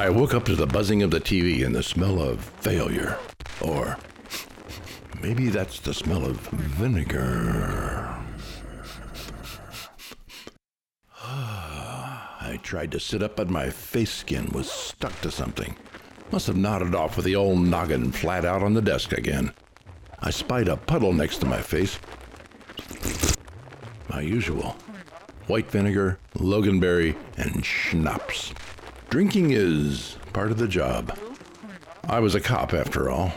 I woke up to the buzzing of the TV and the smell of failure. Or maybe that's the smell of vinegar. I tried to sit up, but my face skin was stuck to something. Must have nodded off with the old noggin flat out on the desk again. I spied a puddle next to my face. My usual white vinegar, loganberry, and schnapps. Drinking is part of the job. I was a cop, after all.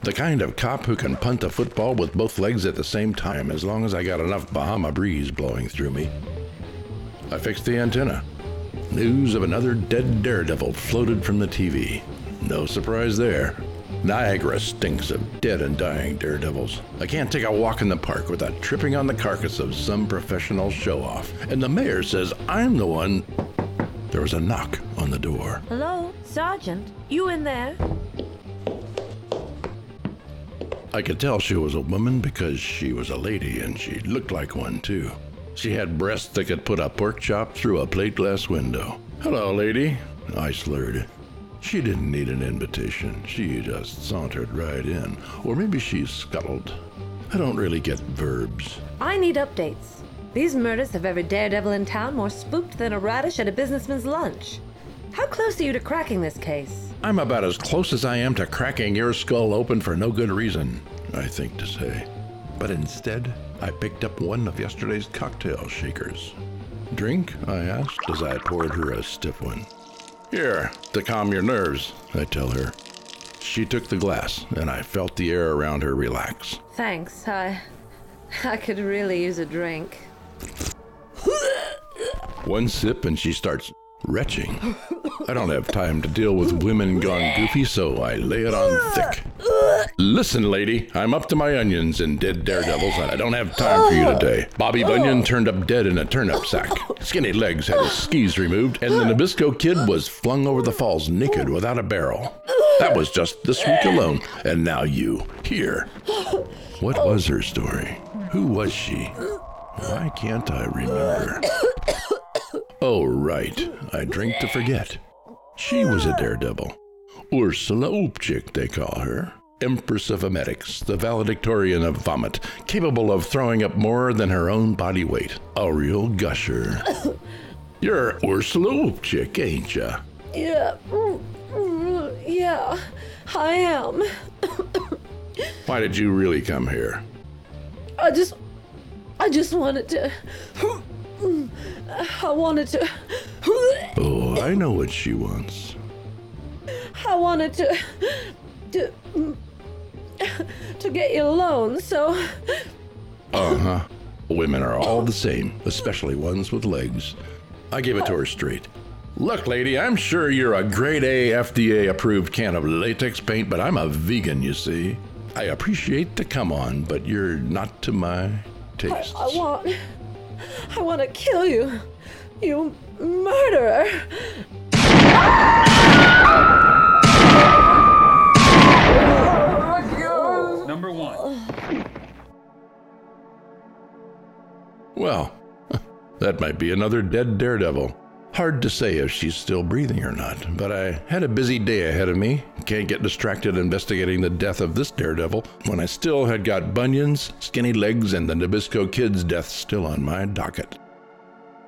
The kind of cop who can punt a football with both legs at the same time as long as I got enough Bahama breeze blowing through me. I fixed the antenna. News of another dead daredevil floated from the TV. No surprise there. Niagara stinks of dead and dying daredevils. I can't take a walk in the park without tripping on the carcass of some professional show off. And the mayor says I'm the one. There was a knock on the door. Hello, Sergeant? You in there? I could tell she was a woman because she was a lady and she looked like one too. She had breasts that could put a pork chop through a plate glass window. Hello, lady, I slurred. She didn't need an invitation. She just sauntered right in. Or maybe she scuttled. I don't really get verbs. I need updates. These murders have every daredevil in town more spooked than a radish at a businessman's lunch. How close are you to cracking this case? I'm about as close as I am to cracking your skull open for no good reason, I think to say. But instead, I picked up one of yesterday's cocktail shakers. Drink? I asked as I poured her a stiff one. Here, to calm your nerves, I tell her. She took the glass, and I felt the air around her relax. Thanks. I. I could really use a drink. One sip, and she starts retching. I don't have time to deal with women gone goofy, so I lay it on thick. Listen, lady, I'm up to my onions in dead daredevils, and I don't have time for you today. Bobby Bunyan turned up dead in a turnip sack. Skinny Legs had his skis removed, and the Nabisco Kid was flung over the falls naked without a barrel. That was just this week alone, and now you, here. What was her story? Who was she? Why can't I remember? Oh, right. I drink to forget. She was a daredevil. Ursula Upchik, they call her. Empress of Emetics, the valedictorian of vomit, capable of throwing up more than her own body weight. A real gusher. You're Ursula Upchik, ain't ya? Yeah. Yeah, I am. Why did you really come here? I just. I just wanted to. I wanted to. Oh, I know what she wants. I wanted to. to. to get you alone, so. Uh huh. Women are all the same, especially ones with legs. I gave it to her straight. Look, lady, I'm sure you're a grade A FDA approved can of latex paint, but I'm a vegan, you see. I appreciate the come on, but you're not to my tastes. I want. I want to kill you. You murderer. Number one. Well, that might be another dead daredevil. Hard to say if she's still breathing or not, but I had a busy day ahead of me. Can't get distracted investigating the death of this daredevil when I still had got bunions, skinny legs, and the Nabisco kid's death still on my docket.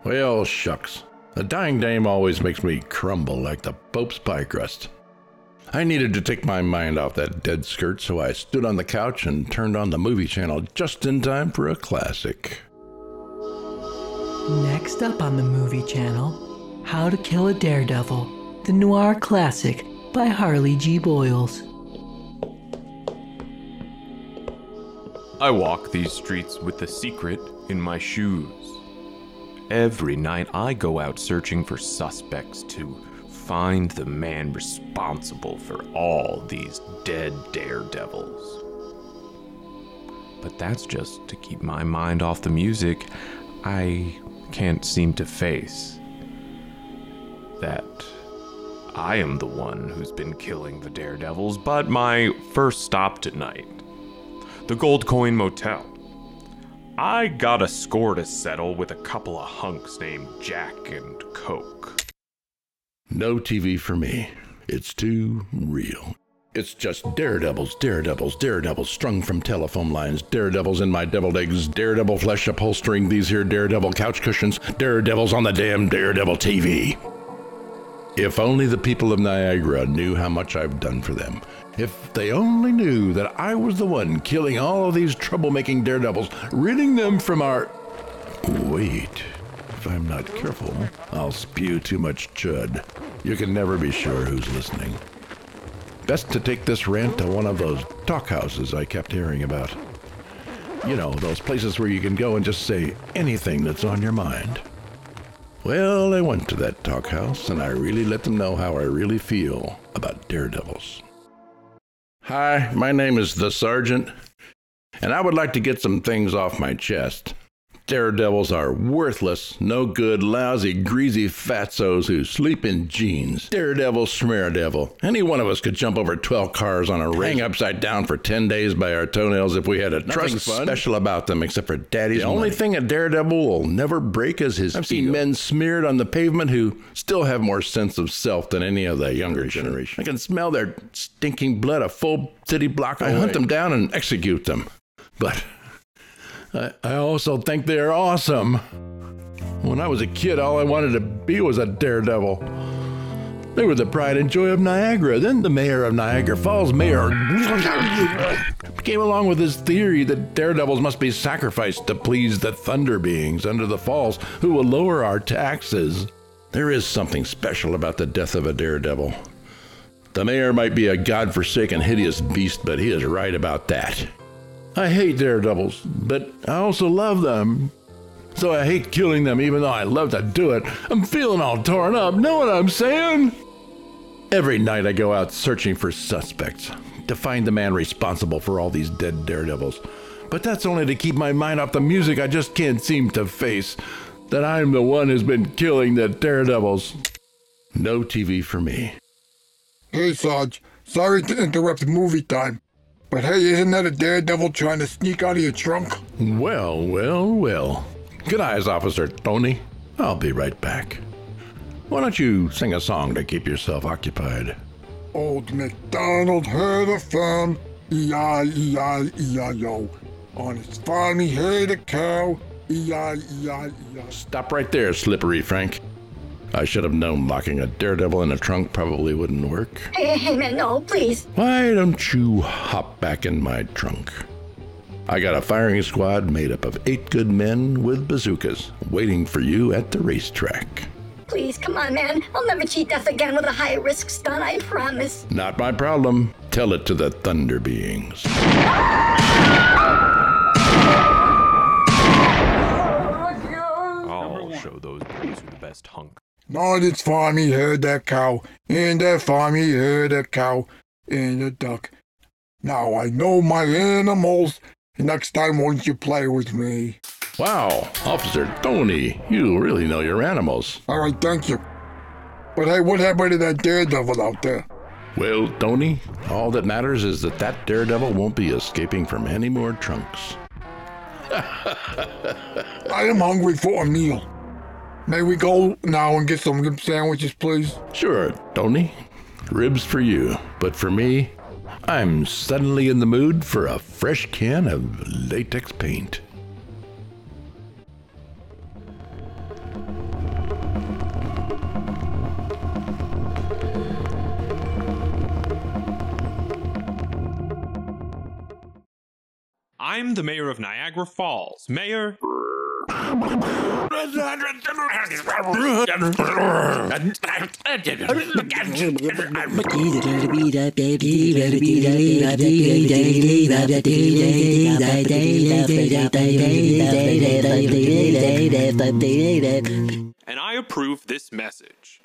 Well, shucks. A dying dame always makes me crumble like the Pope's pie crust. I needed to take my mind off that dead skirt, so I stood on the couch and turned on the movie channel just in time for a classic. Next up on the movie channel, How to Kill a Daredevil, the noir classic by Harley G. Boyles. I walk these streets with a secret in my shoes. Every night I go out searching for suspects to find the man responsible for all these dead daredevils. But that's just to keep my mind off the music I can't seem to face. That I am the one who's been killing the daredevils, but my first stop tonight the Gold Coin Motel. I got a score to settle with a couple of hunks named Jack and Coke. No TV for me. It's too real. It's just daredevils, daredevils, daredevils strung from telephone lines, daredevils in my deviled eggs, daredevil flesh upholstering these here daredevil couch cushions, daredevils on the damn daredevil TV. If only the people of Niagara knew how much I've done for them. If they only knew that I was the one killing all of these troublemaking daredevils, ridding them from our. Wait. If I'm not careful, I'll spew too much chud. You can never be sure who's listening. Best to take this rant to one of those talk houses I kept hearing about. You know, those places where you can go and just say anything that's on your mind. Well, I went to that talk house and I really let them know how I really feel about daredevils. Hi, my name is the Sergeant, and I would like to get some things off my chest. Daredevils are worthless, no good, lousy, greasy fatsos who sleep in jeans. Daredevil, schmeredevil. Any one of us could jump over 12 cars on a ring, upside down for 10 days by our toenails if we had a trust special about them except for daddy's The only thing a daredevil will never break is his I've seen men smeared on the pavement who still have more sense of self than any of the younger generation. I can smell their stinking blood a full city block away. I hunt them down and execute them. But I, also think they are awesome. When I was a kid, all I wanted to be was a daredevil. They were the pride and joy of Niagara. Then the mayor of Niagara Falls, Mayor, came along with his theory that daredevils must be sacrificed to please the thunder beings under the falls who will lower our taxes. There is something special about the death of a daredevil. The mayor might be a god-forsaken hideous beast, but he is right about that. I hate daredevils, but I also love them. So I hate killing them even though I love to do it. I'm feeling all torn up, know what I'm saying? Every night I go out searching for suspects to find the man responsible for all these dead daredevils. But that's only to keep my mind off the music I just can't seem to face. That I'm the one who's been killing the daredevils. No TV for me. Hey, Sarge. Sorry to interrupt movie time. But hey, isn't that a daredevil trying to sneak out of your trunk? Well, well, well. Good eyes, Officer Tony. I'll be right back. Why don't you sing a song to keep yourself occupied? Old MacDonald had a farm, E-I-E-I-E-I-O. On his farm he had a cow, E-I-E-I-E-I. Stop right there, Slippery Frank. I should have known locking a daredevil in a trunk probably wouldn't work. Hey, hey, man, no, please. Why don't you hop back in my trunk? I got a firing squad made up of eight good men with bazookas waiting for you at the racetrack. Please, come on, man. I'll never cheat death again with a high risk stunt, I promise. Not my problem. Tell it to the thunder beings. I'll show those boys who the best hunk. Not its farm he heard that cow, and that farm he heard a cow, and a duck. Now I know my animals. Next time, won't you play with me? Wow, Officer Tony, you really know your animals. All right, thank you. But hey, what happened to that daredevil out there? Well, Tony, all that matters is that that daredevil won't be escaping from any more trunks. I am hungry for a meal. May we go now and get some rib sandwiches, please? Sure, Tony. Ribs for you, but for me, I'm suddenly in the mood for a fresh can of latex paint. I'm the mayor of Niagara Falls. Mayor. And I approve this message.